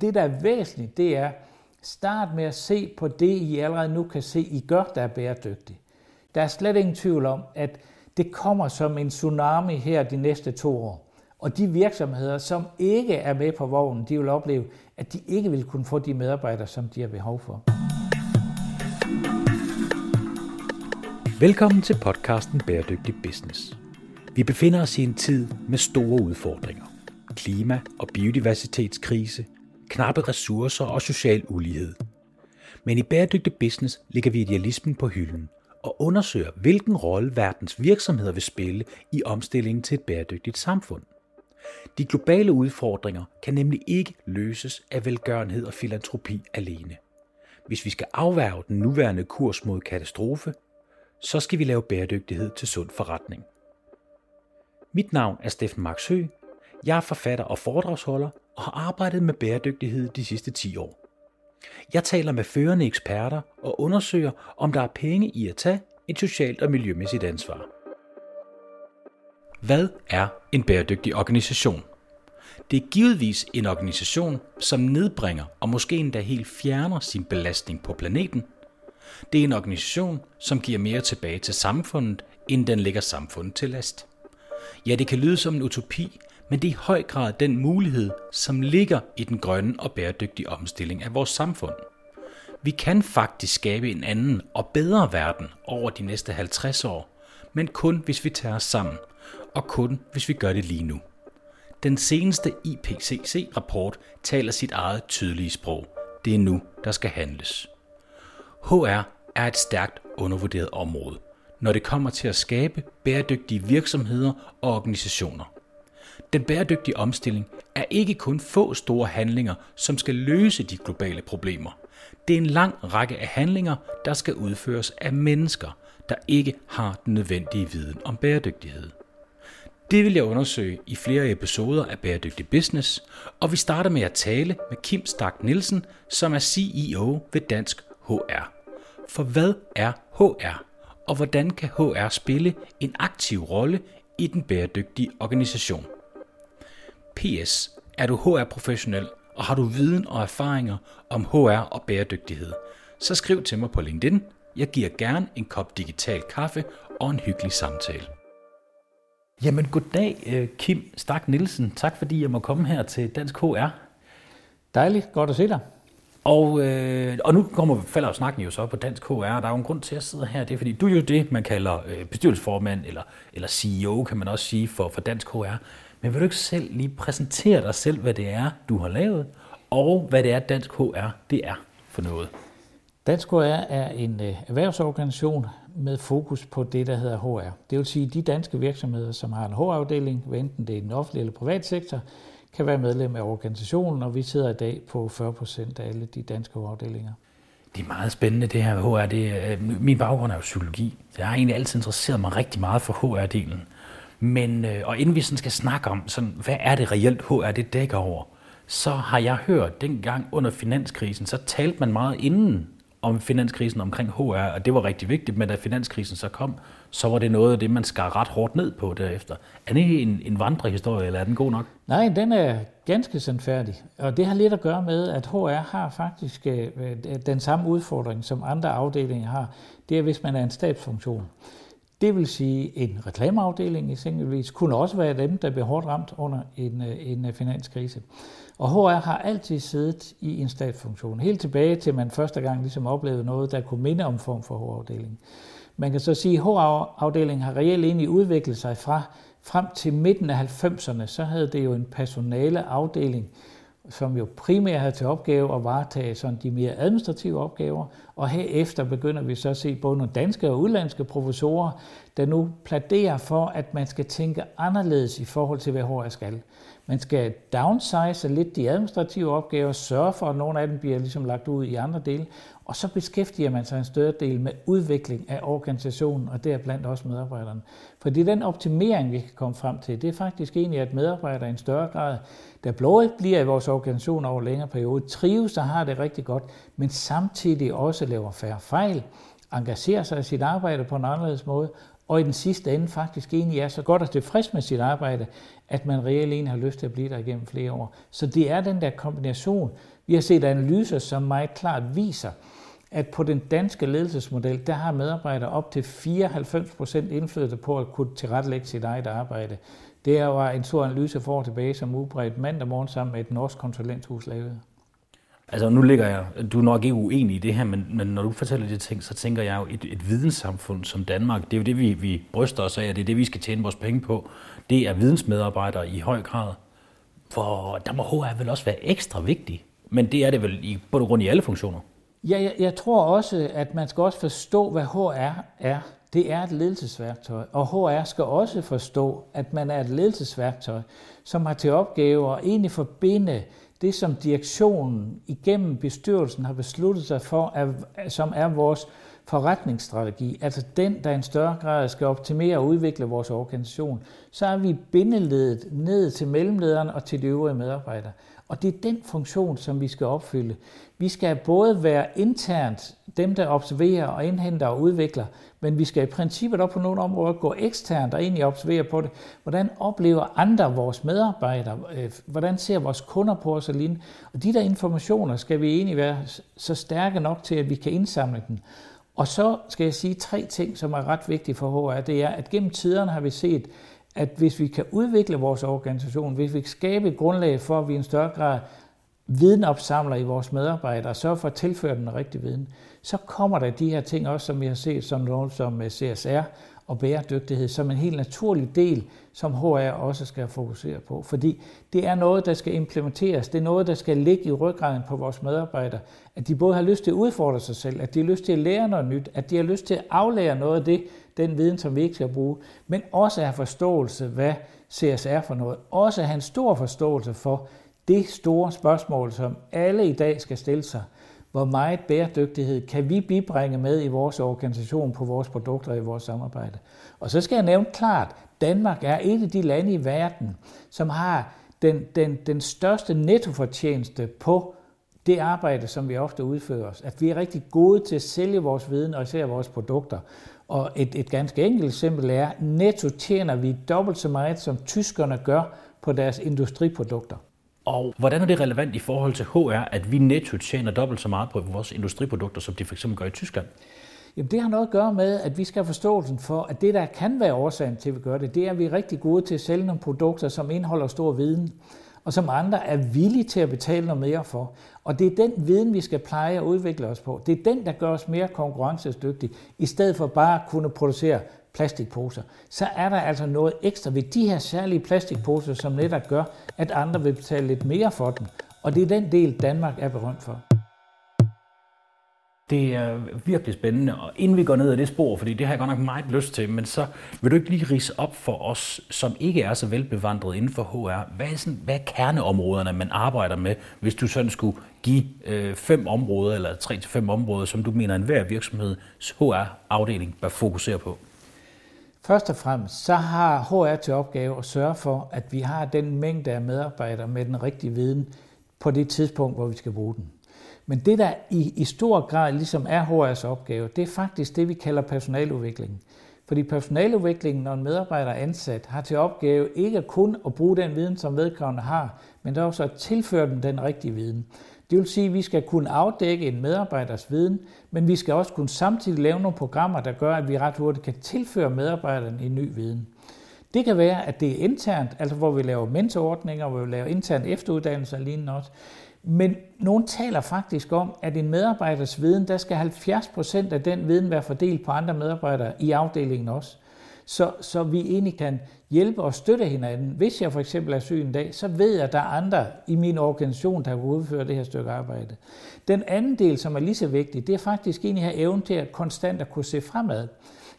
Det, der er væsentligt, det er, start med at se på det, I allerede nu kan se, I gør, der er bæredygtigt. Der er slet ingen tvivl om, at det kommer som en tsunami her de næste to år. Og de virksomheder, som ikke er med på vognen, de vil opleve, at de ikke vil kunne få de medarbejdere, som de har behov for. Velkommen til podcasten Bæredygtig Business. Vi befinder os i en tid med store udfordringer. Klima- og biodiversitetskrise, knappe ressourcer og social ulighed. Men i Bæredygtig Business ligger vi idealismen på hylden og undersøger, hvilken rolle verdens virksomheder vil spille i omstillingen til et bæredygtigt samfund. De globale udfordringer kan nemlig ikke løses af velgørenhed og filantropi alene. Hvis vi skal afværge den nuværende kurs mod katastrofe, så skal vi lave bæredygtighed til sund forretning. Mit navn er Steffen Max Jeg er forfatter og foredragsholder og har arbejdet med bæredygtighed de sidste 10 år. Jeg taler med førende eksperter og undersøger, om der er penge i at tage et socialt og miljømæssigt ansvar. Hvad er en bæredygtig organisation? Det er givetvis en organisation, som nedbringer og måske endda helt fjerner sin belastning på planeten. Det er en organisation, som giver mere tilbage til samfundet, end den lægger samfundet til last. Ja, det kan lyde som en utopi, men det er i høj grad den mulighed, som ligger i den grønne og bæredygtige omstilling af vores samfund. Vi kan faktisk skabe en anden og bedre verden over de næste 50 år, men kun hvis vi tager os sammen, og kun hvis vi gør det lige nu. Den seneste IPCC-rapport taler sit eget tydelige sprog. Det er nu, der skal handles. HR er et stærkt undervurderet område, når det kommer til at skabe bæredygtige virksomheder og organisationer. Den bæredygtige omstilling er ikke kun få store handlinger, som skal løse de globale problemer. Det er en lang række af handlinger, der skal udføres af mennesker, der ikke har den nødvendige viden om bæredygtighed. Det vil jeg undersøge i flere episoder af Bæredygtig Business, og vi starter med at tale med Kim Stark Nielsen, som er CEO ved Dansk HR. For hvad er HR, og hvordan kan HR spille en aktiv rolle i den bæredygtige organisation? PS. Er du HR-professionel, og har du viden og erfaringer om HR og bæredygtighed, så skriv til mig på LinkedIn. Jeg giver gerne en kop digital kaffe og en hyggelig samtale. Jamen goddag, øh, Kim Stark Nielsen. Tak fordi jeg må komme her til Dansk HR. Dejligt, godt at se dig. Og, øh, og nu kommer, falder jo snakken jo så på Dansk HR, der er jo en grund til at sidde her. Det er fordi, du er jo det, man kalder øh, bestyrelsesformand, eller, eller CEO, kan man også sige, for, for Dansk HR. Men vil du ikke selv lige præsentere dig selv, hvad det er, du har lavet, og hvad det er, Dansk HR det er for noget? Dansk HR er en øh, erhvervsorganisation med fokus på det, der hedder HR. Det vil sige, de danske virksomheder, som har en HR-afdeling, enten det er den offentlige eller privat sektor, kan være medlem af organisationen, og vi sidder i dag på 40 procent af alle de danske HR-afdelinger. Det er meget spændende, det her med HR. Det, øh, min baggrund er jo psykologi. Jeg har egentlig altid interesseret mig rigtig meget for HR-delen. Men, øh, og inden vi sådan skal snakke om, sådan, hvad er det reelt HR det dækker over, så har jeg hørt dengang under finanskrisen, så talte man meget inden om finanskrisen omkring HR, og det var rigtig vigtigt, men da finanskrisen så kom, så var det noget af det, man skar ret hårdt ned på derefter. Er det en, en vandrehistorie, eller er den god nok? Nej, den er ganske sandfærdig, og det har lidt at gøre med, at HR har faktisk øh, den samme udfordring, som andre afdelinger har. Det er, hvis man er en stabsfunktion. Det vil sige, en reklameafdeling eksempelvis kunne også være dem, der blev hårdt ramt under en, øh, en øh, finanskrise. Og HR har altid siddet i en statsfunktion, helt tilbage til man første gang ligesom oplevede noget, der kunne minde om form for HR-afdeling. Man kan så sige, at HR-afdelingen har reelt egentlig udviklet sig fra frem til midten af 90'erne, så havde det jo en personale afdeling, som jo primært havde til opgave at varetage sådan de mere administrative opgaver, og herefter begynder vi så at se både nogle danske og udlandske professorer, der nu pladerer for, at man skal tænke anderledes i forhold til, hvad HR skal. Man skal downsize lidt de administrative opgaver, sørge for, at nogle af dem bliver ligesom lagt ud i andre dele, og så beskæftiger man sig en større del med udvikling af organisationen, og deriblandt også medarbejderne. Fordi den optimering, vi kan komme frem til, det er faktisk egentlig, at medarbejdere i en større grad, der blåligt bliver i vores organisation over længere periode, trives og har det rigtig godt, men samtidig også laver færre fejl, engagerer sig i sit arbejde på en anderledes måde, og i den sidste ende faktisk egentlig er så godt og tilfreds med sit arbejde, at man reelt egentlig har lyst til at blive der igennem flere år. Så det er den der kombination. Vi har set analyser, som meget klart viser, at på den danske ledelsesmodel, der har medarbejdere op til 94 procent indflydelse på at kunne tilrettelægge sit eget arbejde. Det var en stor analyse for tilbage, som Ubredt mandag morgen sammen med et norsk konsulenthus lavede. Altså nu ligger jeg, du er nok ikke uenig i det her, men, men når du fortæller de ting, så tænker jeg jo, et, et videnssamfund som Danmark, det er jo det, vi, vi bryster os af, og det er det, vi skal tjene vores penge på. Det er vidensmedarbejdere i høj grad. For der må HR vel også være ekstra vigtig, men det er det vel i bund og grund i alle funktioner. Ja, jeg, jeg tror også, at man skal også forstå, hvad HR er. Det er et ledelsesværktøj, og HR skal også forstå, at man er et ledelsesværktøj, som har til opgave at egentlig forbinde det, som direktionen igennem bestyrelsen har besluttet sig for, er, som er vores forretningsstrategi, altså den, der i en større grad skal optimere og udvikle vores organisation, så er vi bindeledet ned til mellemlederen og til de øvrige medarbejdere. Og det er den funktion, som vi skal opfylde. Vi skal både være internt dem, der observerer og indhenter og udvikler, men vi skal i princippet op på nogle områder gå eksternt og egentlig observere på det. Hvordan oplever andre vores medarbejdere? Øh, hvordan ser vores kunder på os og lignende? Og de der informationer skal vi egentlig være så stærke nok til, at vi kan indsamle dem. Og så skal jeg sige tre ting, som er ret vigtige for HR. Det er, at gennem tiderne har vi set, at hvis vi kan udvikle vores organisation, hvis vi kan skabe et grundlag for, at vi i en større grad videnopsamler i vores medarbejdere så sørger for at tilføre den rigtige viden, så kommer der de her ting også, som vi har set, som øh, noget som CSR og bæredygtighed, som en helt naturlig del, som HR også skal fokusere på. Fordi det er noget, der skal implementeres, det er noget, der skal ligge i ryggraden på vores medarbejdere, at de både har lyst til at udfordre sig selv, at de har lyst til at lære noget nyt, at de har lyst til at aflære noget af det, den viden, som vi ikke skal bruge, men også have forståelse, hvad CSR for noget. Også have en stor forståelse for det store spørgsmål, som alle i dag skal stille sig. Hvor meget bæredygtighed kan vi bibringe med i vores organisation, på vores produkter og i vores samarbejde? Og så skal jeg nævne klart, Danmark er et af de lande i verden, som har den, den, den største nettofortjeneste på det arbejde, som vi ofte udfører os. At vi er rigtig gode til at sælge vores viden og især vores produkter. Og et, et ganske enkelt eksempel er, netto tjener vi dobbelt så meget, som tyskerne gør på deres industriprodukter. Og hvordan er det relevant i forhold til HR, at vi netto tjener dobbelt så meget på vores industriprodukter, som de fx gør i Tyskland? Jamen det har noget at gøre med, at vi skal have forståelsen for, at det, der kan være årsagen til, at vi gør det, det er, at vi er rigtig gode til at sælge nogle produkter, som indeholder stor viden, og som andre er villige til at betale noget mere for. Og det er den viden, vi skal pleje og udvikle os på. Det er den, der gør os mere konkurrencedygtige, i stedet for bare at kunne producere plastikposer, så er der altså noget ekstra ved de her særlige plastikposer, som netop gør, at andre vil betale lidt mere for dem. Og det er den del, Danmark er berømt for. Det er virkelig spændende, og inden vi går ned ad det spor, fordi det har jeg godt nok meget lyst til, men så vil du ikke lige rise op for os, som ikke er så velbevandret inden for HR, hvad er, sådan, hvad er kerneområderne, man arbejder med, hvis du sådan skulle give øh, fem områder, eller tre til fem områder, som du mener, enhver virksomheds HR-afdeling bør fokusere på? Først og fremmest, så har HR til opgave at sørge for, at vi har den mængde af medarbejdere med den rigtige viden på det tidspunkt, hvor vi skal bruge den. Men det, der i, i stor grad ligesom er HR's opgave, det er faktisk det, vi kalder personaludvikling. Fordi personaludviklingen, når en medarbejder er ansat, har til opgave ikke kun at bruge den viden, som vedkommende har, men der også at tilføre dem den rigtige viden. Det vil sige, at vi skal kunne afdække en medarbejders viden, men vi skal også kunne samtidig lave nogle programmer, der gør, at vi ret hurtigt kan tilføre medarbejderen en ny viden. Det kan være, at det er internt, altså hvor vi laver mentorordninger, hvor vi laver intern efteruddannelse og lignende også. Men nogen taler faktisk om, at en medarbejders viden, der skal 70% af den viden være fordelt på andre medarbejdere i afdelingen også. Så, så vi egentlig kan hjælpe og støtte hinanden. Hvis jeg for eksempel er syg en dag, så ved jeg, at der er andre i min organisation, der kan udføre det her stykke arbejde. Den anden del, som er lige så vigtig, det er faktisk egentlig at have evnen til at konstant at kunne se fremad.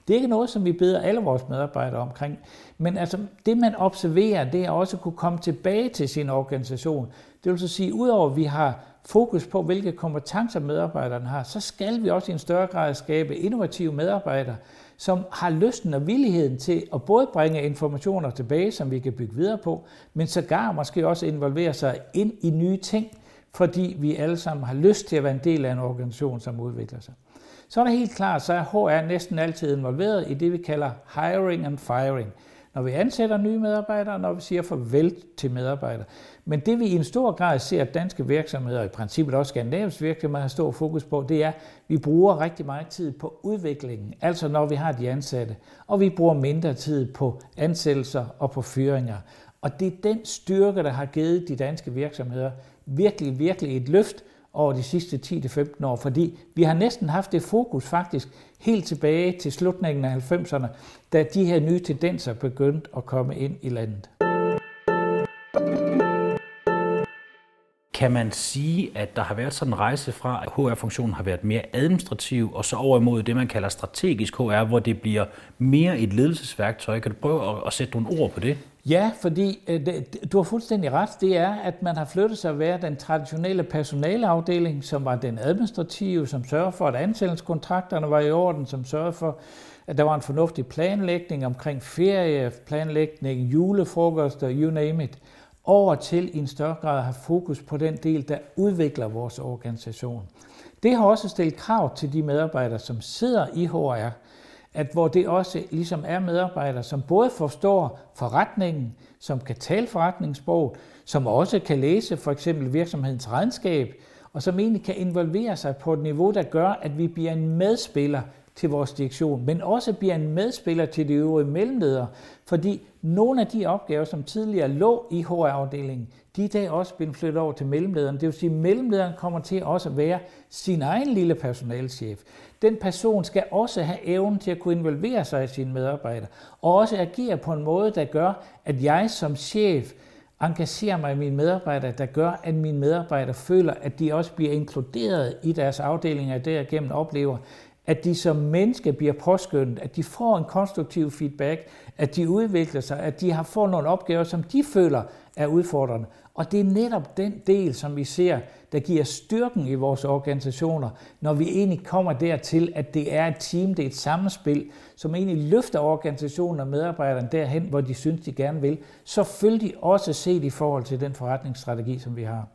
Det er ikke noget, som vi beder alle vores medarbejdere omkring, men altså, det man observerer, det er også at kunne komme tilbage til sin organisation. Det vil så sige, udover at vi har fokus på, hvilke kompetencer medarbejderne har, så skal vi også i en større grad skabe innovative medarbejdere, som har lysten og villigheden til at både bringe informationer tilbage, som vi kan bygge videre på, men sågar måske også involvere sig ind i nye ting, fordi vi alle sammen har lyst til at være en del af en organisation, som udvikler sig så er det helt klart, så er HR næsten altid involveret i det, vi kalder hiring and firing. Når vi ansætter nye medarbejdere, når vi siger farvel til medarbejdere. Men det vi i en stor grad ser, at danske virksomheder, og i princippet også skandinaviske virksomheder, har stor fokus på, det er, at vi bruger rigtig meget tid på udviklingen, altså når vi har de ansatte, og vi bruger mindre tid på ansættelser og på fyringer. Og det er den styrke, der har givet de danske virksomheder virkelig, virkelig et løft over de sidste 10-15 år, fordi vi har næsten haft det fokus faktisk helt tilbage til slutningen af 90'erne, da de her nye tendenser begyndte at komme ind i landet. Kan man sige, at der har været sådan en rejse fra, at HR-funktionen har været mere administrativ, og så over imod det, man kalder strategisk HR, hvor det bliver mere et ledelsesværktøj? Kan du prøve at, sætte nogle ord på det? Ja, fordi øh, du har fuldstændig ret. Det er, at man har flyttet sig at være den traditionelle personaleafdeling, som var den administrative, som sørger for, at ansættelseskontrakterne var i orden, som sørger for, at der var en fornuftig planlægning omkring ferie, planlægning, julefrokoster, you name it over til i en større grad at have fokus på den del, der udvikler vores organisation. Det har også stillet krav til de medarbejdere, som sidder i HR, at hvor det også ligesom er medarbejdere, som både forstår forretningen, som kan tale forretningssprog, som også kan læse for eksempel virksomhedens regnskab, og som egentlig kan involvere sig på et niveau, der gør, at vi bliver en medspiller til vores direktion, men også bliver en medspiller til de øvrige mellemledere, fordi nogle af de opgaver, som tidligere lå i HR-afdelingen, de er i dag også blevet flyttet over til mellemlederen. Det vil sige, at mellemlederen kommer til også at være sin egen lille personalchef. Den person skal også have evnen til at kunne involvere sig i sine medarbejdere, og også agere på en måde, der gør, at jeg som chef engagerer mig i mine medarbejdere, der gør, at mine medarbejdere føler, at de også bliver inkluderet i deres afdelinger, og derigennem oplever, at de som menneske bliver påskyndet, at de får en konstruktiv feedback, at de udvikler sig, at de har fået nogle opgaver, som de føler er udfordrende. Og det er netop den del, som vi ser, der giver styrken i vores organisationer, når vi egentlig kommer dertil, at det er et team, det er et samspil, som egentlig løfter organisationen og medarbejderne derhen, hvor de synes, de gerne vil. Selvfølgelig også set i forhold til den forretningsstrategi, som vi har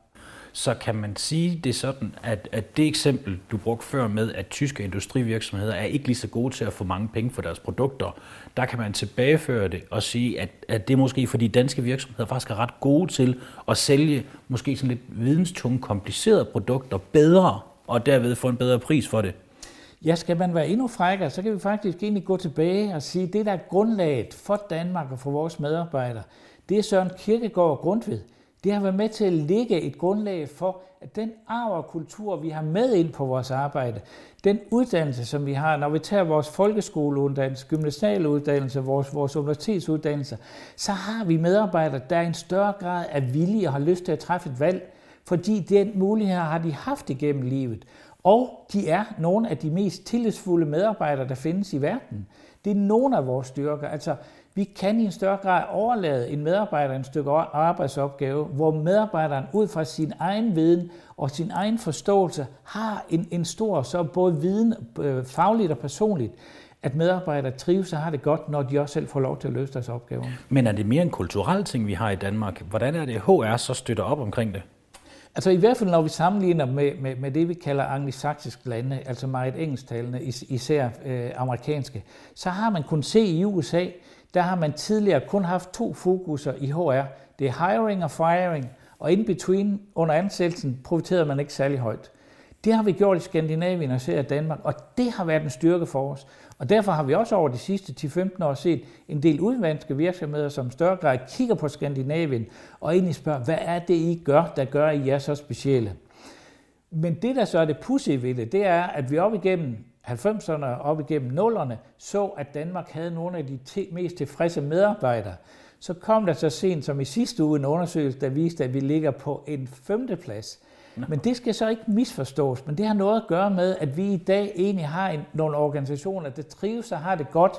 så kan man sige det sådan, at, at det eksempel, du brugte før med, at tyske industrivirksomheder er ikke lige så gode til at få mange penge for deres produkter, der kan man tilbageføre det og sige, at, at det er måske fordi danske virksomheder faktisk er ret gode til at sælge måske sådan lidt videnstunge, komplicerede produkter bedre, og derved få en bedre pris for det. Ja, skal man være endnu frækkere, så kan vi faktisk egentlig gå tilbage og sige, at det der er grundlaget for Danmark og for vores medarbejdere, det er Søren Kirkegaard og det har været med til at lægge et grundlag for, at den arv og kultur, vi har med ind på vores arbejde, den uddannelse, som vi har, når vi tager vores folkeskoleuddannelse, gymnasialuddannelse, vores, vores universitetsuddannelse, så har vi medarbejdere, der i en større grad er villige og har lyst til at træffe et valg, fordi den mulighed har de haft igennem livet. Og de er nogle af de mest tillidsfulde medarbejdere, der findes i verden. Det er nogle af vores styrker. Altså, vi kan i en større grad overlade en medarbejder en stykke arbejdsopgave, hvor medarbejderen ud fra sin egen viden og sin egen forståelse har en, en stor så både viden, øh, fagligt og personligt, at medarbejdere trives og har det godt, når de også selv får lov til at løse deres opgaver. Men er det mere en kulturel ting, vi har i Danmark? Hvordan er det, HR så støtter op omkring det? Altså i hvert fald, når vi sammenligner med, med, med det, vi kalder anglisaksiske lande, altså meget engelsktalende, især øh, amerikanske, så har man kun se i USA, der har man tidligere kun haft to fokuser i HR. Det er hiring og firing, og in between under ansættelsen profiterede man ikke særlig højt. Det har vi gjort i Skandinavien og ser i Danmark, og det har været en styrke for os. Og derfor har vi også over de sidste 10-15 år set en del udenlandske virksomheder, som større grad kigger på Skandinavien og egentlig spørger, hvad er det, I gør, der gør, I er så specielle? Men det, der så er det pussy ved det, det er, at vi op igennem 90'erne og op igennem 0'erne så, at Danmark havde nogle af de mest tilfredse medarbejdere. Så kom der så sent som i sidste uge en undersøgelse, der viste, at vi ligger på en femteplads. Men det skal så ikke misforstås, men det har noget at gøre med, at vi i dag egentlig har en, nogle organisationer, der trives og har det godt,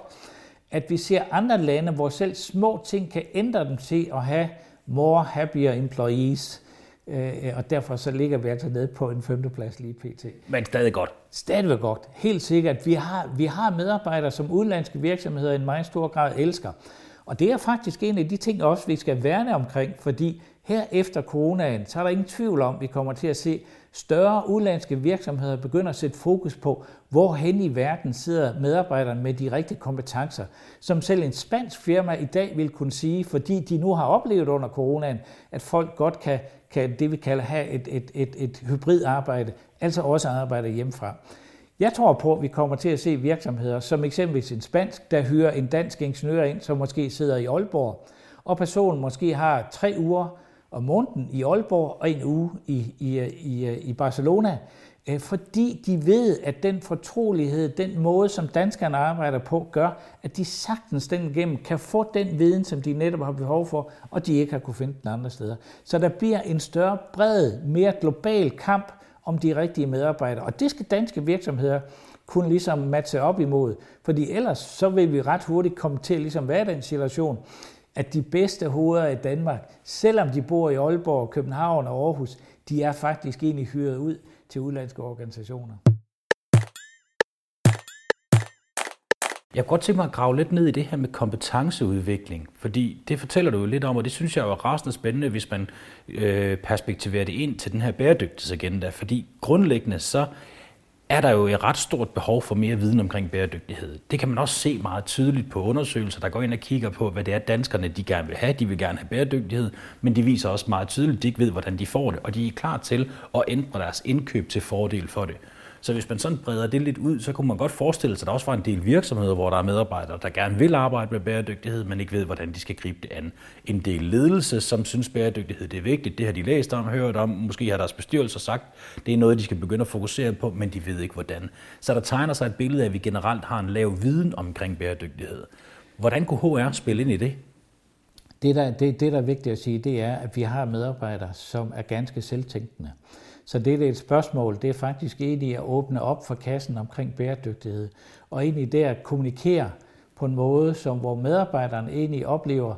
at vi ser andre lande, hvor selv små ting kan ændre dem til at have more happier employees. Øh, og derfor så ligger vi altså nede på en femteplads lige pt. Men stadig godt. Stadig godt. Helt sikkert. Vi har, vi har medarbejdere, som udenlandske virksomheder i en meget stor grad elsker. Og det er faktisk en af de ting også, vi skal værne omkring, fordi Her efter coronaen, så er der ingen tvivl om, at vi kommer til at se større udlandske virksomheder begynder at sætte fokus på, hvor hen i verden sidder medarbejderne med de rigtige kompetencer, som selv en spansk firma i dag vil kunne sige, fordi de nu har oplevet under coronaen, at folk godt kan, kan det vi kalder have et, et, et, et hybrid arbejde, altså også arbejde hjemmefra. Jeg tror på, at vi kommer til at se virksomheder, som eksempelvis en spansk, der hyrer en dansk ingeniør ind, som måske sidder i Aalborg, og personen måske har tre uger om måneden i Aalborg og en uge i, i, i, i Barcelona, Øh, fordi de ved, at den fortrolighed, den måde, som danskerne arbejder på, gør, at de sagtens den igennem kan få den viden, som de netop har behov for, og de ikke har kunne finde den andre steder. Så der bliver en større, bred, mere global kamp om de rigtige medarbejdere, og det skal danske virksomheder kunne ligesom matche op imod, fordi ellers så vil vi ret hurtigt komme til ligesom være i den situation, at de bedste hoveder i Danmark, selvom de bor i Aalborg, København og Aarhus, de er faktisk egentlig hyret ud til udlandske organisationer. Jeg kunne godt tænke mig at grave lidt ned i det her med kompetenceudvikling, fordi det fortæller du jo lidt om, og det synes jeg er rasende spændende, hvis man øh, perspektiverer det ind til den her bæredygtighedsagenda, fordi grundlæggende så er der jo et ret stort behov for mere viden omkring bæredygtighed. Det kan man også se meget tydeligt på undersøgelser, der går ind og kigger på, hvad det er, danskerne de gerne vil have. De vil gerne have bæredygtighed, men de viser også meget tydeligt, at de ikke ved, hvordan de får det, og de er klar til at ændre deres indkøb til fordel for det. Så hvis man sådan breder det lidt ud, så kunne man godt forestille sig, at der også var en del virksomheder, hvor der er medarbejdere, der gerne vil arbejde med bæredygtighed, men ikke ved, hvordan de skal gribe det an. En del ledelse, som synes bæredygtighed det er vigtigt, det har de læst om, hørt om, måske har deres bestyrelser sagt, det er noget, de skal begynde at fokusere på, men de ved ikke hvordan. Så der tegner sig et billede af, at vi generelt har en lav viden omkring bæredygtighed. Hvordan kunne HR spille ind i det? Det der, det, det, der er vigtigt at sige, det er, at vi har medarbejdere, som er ganske selvtænkende. Så det er et spørgsmål, det er faktisk egentlig at åbne op for kassen omkring bæredygtighed, og egentlig det at kommunikere på en måde, som hvor medarbejderne egentlig oplever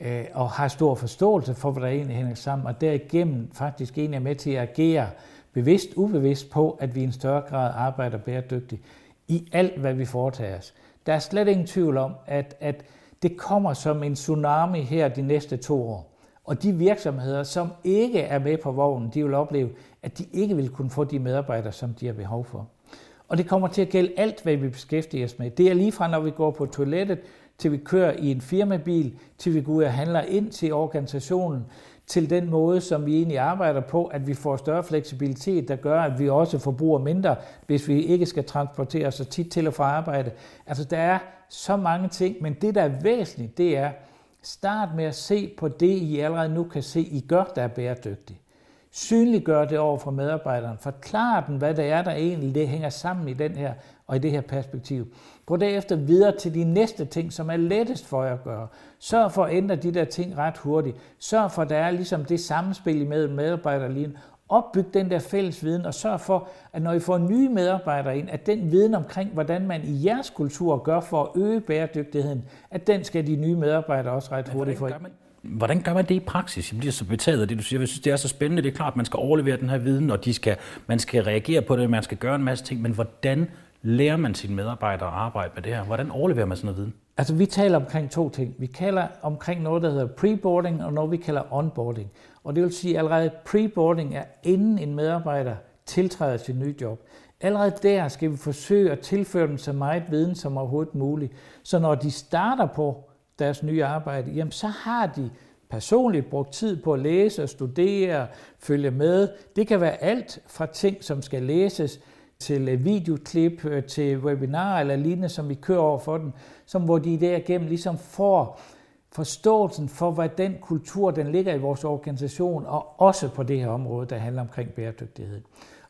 øh, og har stor forståelse for, hvad der egentlig hænger sammen, og derigennem faktisk egentlig er med til at agere bevidst, ubevidst på, at vi i en større grad arbejder bæredygtigt i alt, hvad vi foretager os. Der er slet ingen tvivl om, at, at det kommer som en tsunami her de næste to år. Og de virksomheder, som ikke er med på vognen, de vil opleve, at de ikke vil kunne få de medarbejdere, som de har behov for. Og det kommer til at gælde alt, hvad vi beskæftiger os med. Det er lige fra, når vi går på toilettet, til vi kører i en firmabil, til vi går ud og handler ind til organisationen, til den måde, som vi egentlig arbejder på, at vi får større fleksibilitet, der gør, at vi også forbruger mindre, hvis vi ikke skal transportere så tit til og fra arbejde. Altså, der er så mange ting, men det, der er væsentligt, det er, start med at se på det, I allerede nu kan se, I gør, der er bæredygtigt. Synliggør det over for medarbejderen. Forklar dem, hvad det er, der egentlig det hænger sammen i den her og i det her perspektiv. Gå derefter videre til de næste ting, som er lettest for jer at gøre. Sørg for at ændre de der ting ret hurtigt. Sørg for, at der er ligesom det samspil med medarbejderlinjen. Opbyg den der fælles viden, og sørg for, at når I får nye medarbejdere ind, at den viden omkring, hvordan man i jeres kultur gør for at øge bæredygtigheden, at den skal de nye medarbejdere også ret hurtigt få ind. Hvordan gør man det i praksis? Jeg bliver så betaget af det, du siger. Jeg synes, det er så spændende. Det er klart, at man skal overlevere den her viden, og de skal, man skal reagere på det, man skal gøre en masse ting. Men hvordan lærer man sine medarbejdere at arbejde med det her? Hvordan overleverer man sådan noget viden? Altså, vi taler omkring to ting. Vi kalder omkring noget, der hedder preboarding, og noget, vi kalder onboarding. Og det vil sige, at allerede preboarding er inden en medarbejder tiltræder sit nye job. Allerede der skal vi forsøge at tilføre dem så meget viden som overhovedet muligt. Så når de starter på deres nye arbejde, jamen så har de personligt brugt tid på at læse og studere, følge med. Det kan være alt fra ting, som skal læses, til øh, videoklip, øh, til webinar eller lignende, som vi kører over for den, som hvor de derigennem ligesom får forståelsen for, hvad den kultur, den ligger i vores organisation, og også på det her område, der handler omkring bæredygtighed.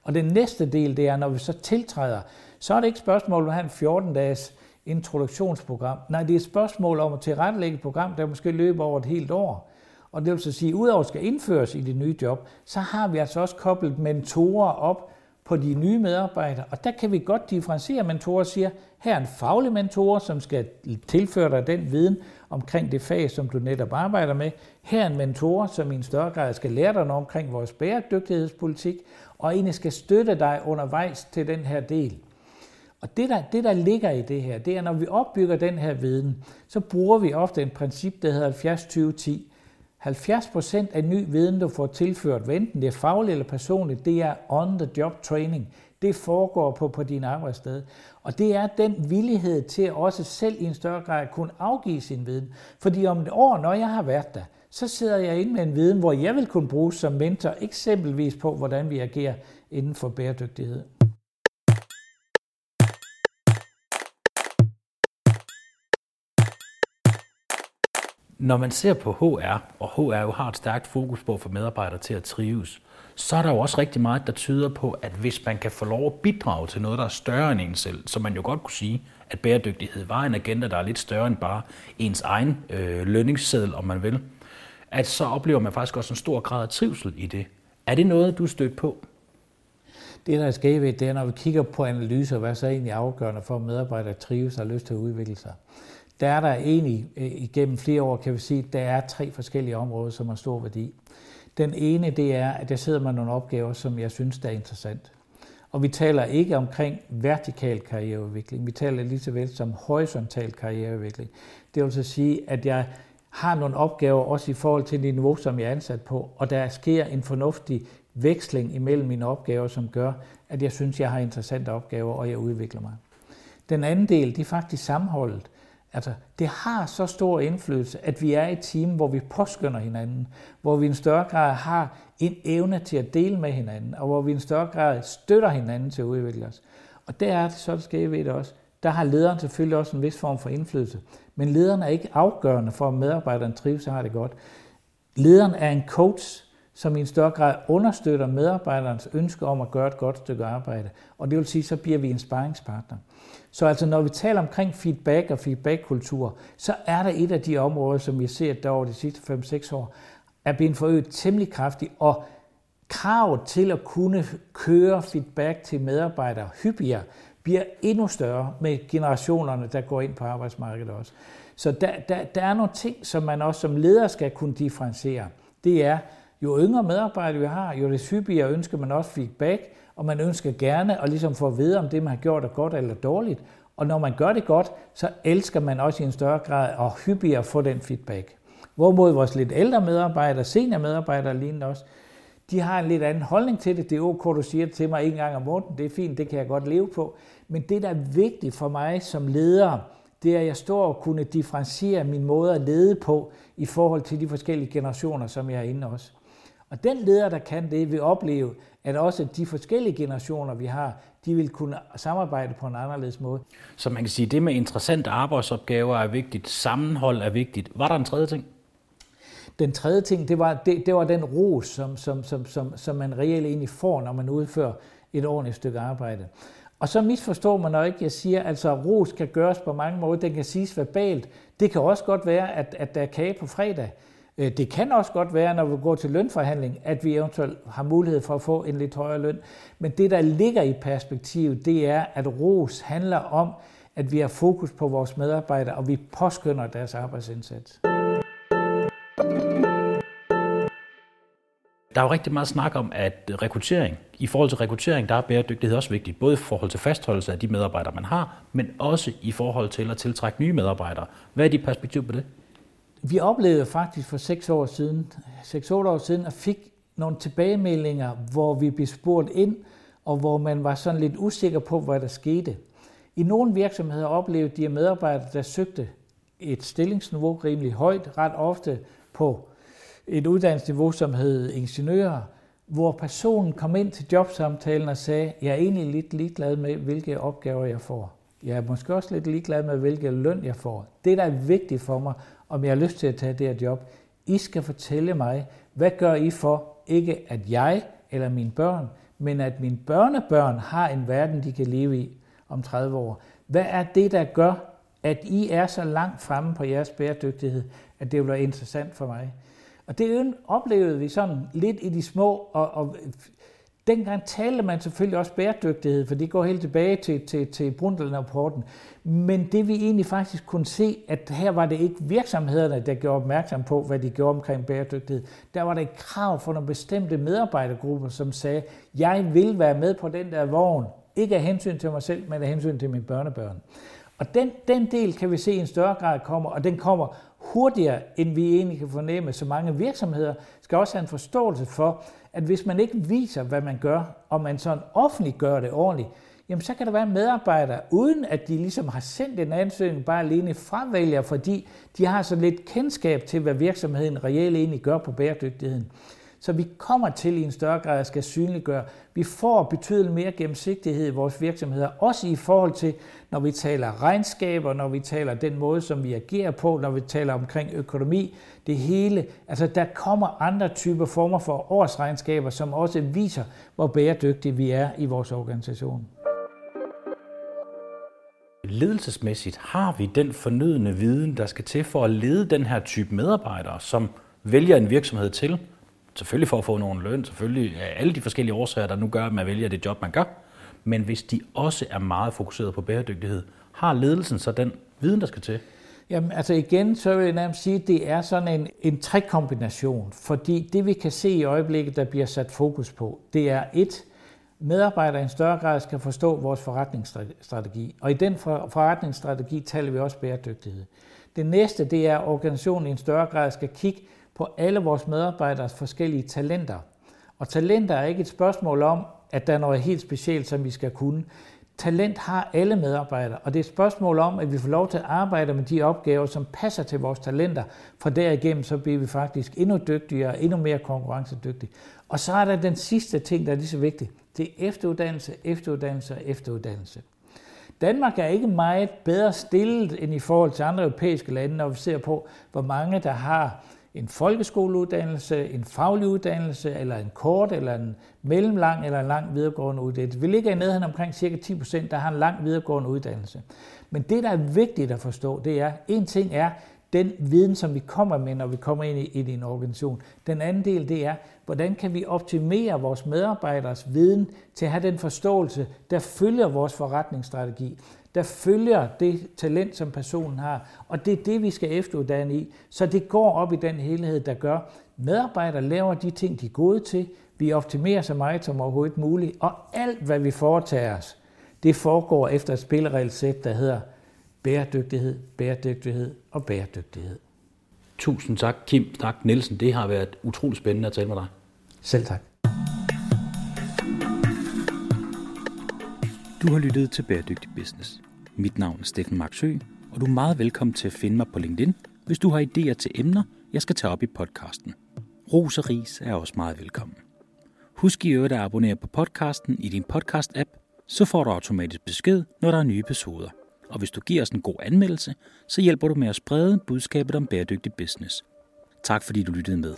Og den næste del, det er, når vi så tiltræder, så er det ikke et spørgsmål om at have en 14-dages introduktionsprogram. Nej, det er et spørgsmål om at tilrettelægge et program, der måske løber over et helt år. Og det vil så sige, at udover at skal indføres i det nye job, så har vi altså også koblet mentorer op på de nye medarbejdere. Og der kan vi godt differentiere mentorer og siger, her er en faglig mentor, som skal tilføre dig den viden omkring det fag, som du netop arbejder med. Her er en mentor, som i en større grad skal lære dig noget omkring vores bæredygtighedspolitik, og egentlig skal støtte dig undervejs til den her del. Og det der, det, der ligger i det her, det er, når vi opbygger den her viden, så bruger vi ofte et princip, der hedder 70-20-10. 70% af ny viden, du får tilført, hvad enten det er fagligt eller personligt, det er on-the-job training. Det foregår på, på din arbejdssted. Og det er den villighed til også selv i en større grad at kunne afgive sin viden. Fordi om et år, når jeg har været der, så sidder jeg inde med en viden, hvor jeg vil kunne bruge som mentor, eksempelvis på, hvordan vi agerer inden for bæredygtighed. Når man ser på HR, og HR jo har et stærkt fokus på at få medarbejdere til at trives, så er der jo også rigtig meget, der tyder på, at hvis man kan få lov at bidrage til noget, der er større end en selv, så man jo godt kunne sige, at bæredygtighed var en agenda, der er lidt større end bare ens egen øh, lønningsseddel, om man vil, at så oplever man faktisk også en stor grad af trivsel i det. Er det noget, du stødt på? Det, der er skævet, det er, når vi kigger på analyser, hvad så er egentlig afgørende for, at medarbejdere trives og har lyst til at udvikle sig der er der egentlig øh, igennem flere år, kan vi sige, der er tre forskellige områder, som har stor værdi. Den ene, det er, at der sidder man nogle opgaver, som jeg synes, der er interessant. Og vi taler ikke omkring vertikal karriereudvikling, vi taler lige så vel som horisontal karriereudvikling. Det vil så sige, at jeg har nogle opgaver også i forhold til det niveau, som jeg er ansat på, og der sker en fornuftig veksling imellem mine opgaver, som gør, at jeg synes, jeg har interessante opgaver, og jeg udvikler mig. Den anden del, det er faktisk sammenholdet. Altså, det har så stor indflydelse, at vi er et team, hvor vi påskynder hinanden, hvor vi i en større grad har en evne til at dele med hinanden, og hvor vi i en større grad støtter hinanden til at udvikle os. Og der er det så, det sker ved det også. Der har lederen selvfølgelig også en vis form for indflydelse. Men lederen er ikke afgørende for, at medarbejderen trives og har det godt. Lederen er en coach, som i en større grad understøtter medarbejderens ønske om at gøre et godt stykke arbejde. Og det vil sige, så bliver vi en sparringspartner. Så altså når vi taler omkring feedback og feedbackkultur, så er der et af de områder, som vi ser der over de sidste 5-6 år, er blevet forøget temmelig kraftigt, og kravet til at kunne køre feedback til medarbejdere hyppigere bliver endnu større med generationerne, der går ind på arbejdsmarkedet også. Så der, der, der er nogle ting, som man også som leder skal kunne differentiere. Det er, jo yngre medarbejdere vi har, jo det hyppigere ønsker man også feedback, og man ønsker gerne at ligesom få at vide, om det, man har gjort, er godt eller dårligt. Og når man gør det godt, så elsker man også i en større grad og hyppigere få den feedback. Hvorimod vores lidt ældre medarbejdere, senior medarbejdere lignende også, de har en lidt anden holdning til det. Det er ok, du siger til mig en gang om måneden. Det er fint, det kan jeg godt leve på. Men det, der er vigtigt for mig som leder, det er, at jeg står og kunne differentiere min måde at lede på i forhold til de forskellige generationer, som jeg er inde også. Og den leder, der kan det, vil opleve, at også de forskellige generationer, vi har, de vil kunne samarbejde på en anderledes måde. Så man kan sige, at det med interessante arbejdsopgaver er vigtigt, sammenhold er vigtigt. Var der en tredje ting? Den tredje ting, det var, det, det var den ros, som, som, som, som, som man reelt egentlig får, når man udfører et ordentligt stykke arbejde. Og så misforstår man nok ikke, jeg siger, altså ros kan gøres på mange måder. Den kan siges verbalt. Det kan også godt være, at, at der er kage på fredag. Øh, det kan også godt være, når vi går til lønforhandling, at vi eventuelt har mulighed for at få en lidt højere løn. Men det, der ligger i perspektivet, det er, at ROS handler om, at vi har fokus på vores medarbejdere, og vi påskynder deres arbejdsindsats. Der er jo rigtig meget snak om, at rekruttering, i forhold til rekruttering, der er bæredygtighed også vigtigt, både i forhold til fastholdelse af de medarbejdere, man har, men også i forhold til at tiltrække nye medarbejdere. Hvad er dit perspektiv på det? Vi oplevede faktisk for 6 år siden, 6-8 år siden, at fik nogle tilbagemeldinger, hvor vi blev spurgt ind, og hvor man var sådan lidt usikker på, hvad der skete. I nogle virksomheder oplevede de medarbejdere, der søgte et stillingsniveau rimelig højt, ret ofte på et uddannelsesniveau, som hed ingeniører, hvor personen kom ind til jobsamtalen og sagde, jeg er egentlig lidt ligeglad med, hvilke opgaver jeg får. Jeg er måske også lidt ligeglad med, hvilken løn jeg får. Det, der er vigtigt for mig, om jeg har lyst til at tage det her job. I skal fortælle mig, hvad gør I for, ikke at jeg eller mine børn, men at mine børnebørn har en verden, de kan leve i om 30 år. Hvad er det, der gør, at I er så langt fremme på jeres bæredygtighed, at det bliver interessant for mig? Og det oplevede vi sådan lidt i de små og, og Dengang talte man selvfølgelig også bæredygtighed, for det går helt tilbage til, til, til Brundtland-rapporten. Men det vi egentlig faktisk kunne se, at her var det ikke virksomhederne, der gjorde opmærksom på, hvad de gjorde omkring bæredygtighed. Der var det et krav for nogle bestemte medarbejdergrupper, som sagde, jeg vil være med på den der vogn, ikke af hensyn til mig selv, men af hensyn til mine børnebørn. Og den, den del kan vi se i en større grad kommer, og den kommer hurtigere, end vi egentlig kan fornemme. Så mange virksomheder skal også have en forståelse for, at hvis man ikke viser, hvad man gør, og man sådan offentligt gør det ordentligt, jamen så kan der være medarbejdere, uden at de ligesom har sendt en ansøgning, bare alene fravælger, fordi de har så lidt kendskab til, hvad virksomheden reelt egentlig gør på bæredygtigheden. Så vi kommer til i en større grad at skal synliggøre. Vi får betydeligt mere gennemsigtighed i vores virksomheder, også i forhold til, når vi taler regnskaber, når vi taler den måde, som vi agerer på, når vi taler omkring økonomi, det hele. Altså der kommer andre typer former for årsregnskaber, som også viser, hvor bæredygtige vi er i vores organisation. Ledelsesmæssigt har vi den fornødende viden, der skal til for at lede den her type medarbejdere, som vælger en virksomhed til, Selvfølgelig for at få nogen løn, selvfølgelig alle de forskellige årsager, der nu gør, at man vælger det job, man gør. Men hvis de også er meget fokuseret på bæredygtighed, har ledelsen så den viden, der skal til? Jamen, altså igen, så vil jeg nærmest sige, at det er sådan en, en trækombination, fordi det vi kan se i øjeblikket, der bliver sat fokus på, det er et, medarbejdere i en større grad skal forstå vores forretningsstrategi, og i den forretningsstrategi taler vi også bæredygtighed. Det næste, det er, at organisationen i en større grad skal kigge på alle vores medarbejderes forskellige talenter. Og talenter er ikke et spørgsmål om, at der er noget helt specielt, som vi skal kunne. Talent har alle medarbejdere, og det er et spørgsmål om, at vi får lov til at arbejde med de opgaver, som passer til vores talenter. For derigennem så bliver vi faktisk endnu dygtigere og endnu mere konkurrencedygtige. Og så er der den sidste ting, der er lige så vigtig. Det er efteruddannelse, efteruddannelse og efteruddannelse. Danmark er ikke meget bedre stillet end i forhold til andre europæiske lande, når vi ser på, hvor mange der har en folkeskoleuddannelse, en faglig uddannelse, eller en kort, eller en mellemlang, eller en lang videregående uddannelse. Vi ligger i nærheden omkring cirka 10 procent, der har en lang videregående uddannelse. Men det, der er vigtigt at forstå, det er, en ting er den viden, som vi kommer med, når vi kommer ind i, ind i en organisation. Den anden del, det er, hvordan kan vi optimere vores medarbejderes viden til at have den forståelse, der følger vores forretningsstrategi der følger det talent, som personen har. Og det er det, vi skal efteruddanne i. Så det går op i den helhed, der gør, medarbejdere laver de ting, de er gode til. Vi optimerer så meget som overhovedet muligt. Og alt, hvad vi foretager os, det foregår efter et spilleregelsæt, der hedder bæredygtighed, bæredygtighed og bæredygtighed. Tusind tak, Kim Tak Nielsen. Det har været utroligt spændende at tale med dig. Selv tak. Du har lyttet til Bæredygtig Business. Mit navn er Steffen Marksø, og du er meget velkommen til at finde mig på LinkedIn, hvis du har idéer til emner, jeg skal tage op i podcasten. Ros og ris er også meget velkommen. Husk i øvrigt at abonnere på podcasten i din podcast-app, så får du automatisk besked, når der er nye episoder. Og hvis du giver os en god anmeldelse, så hjælper du med at sprede budskabet om bæredygtig business. Tak fordi du lyttede med.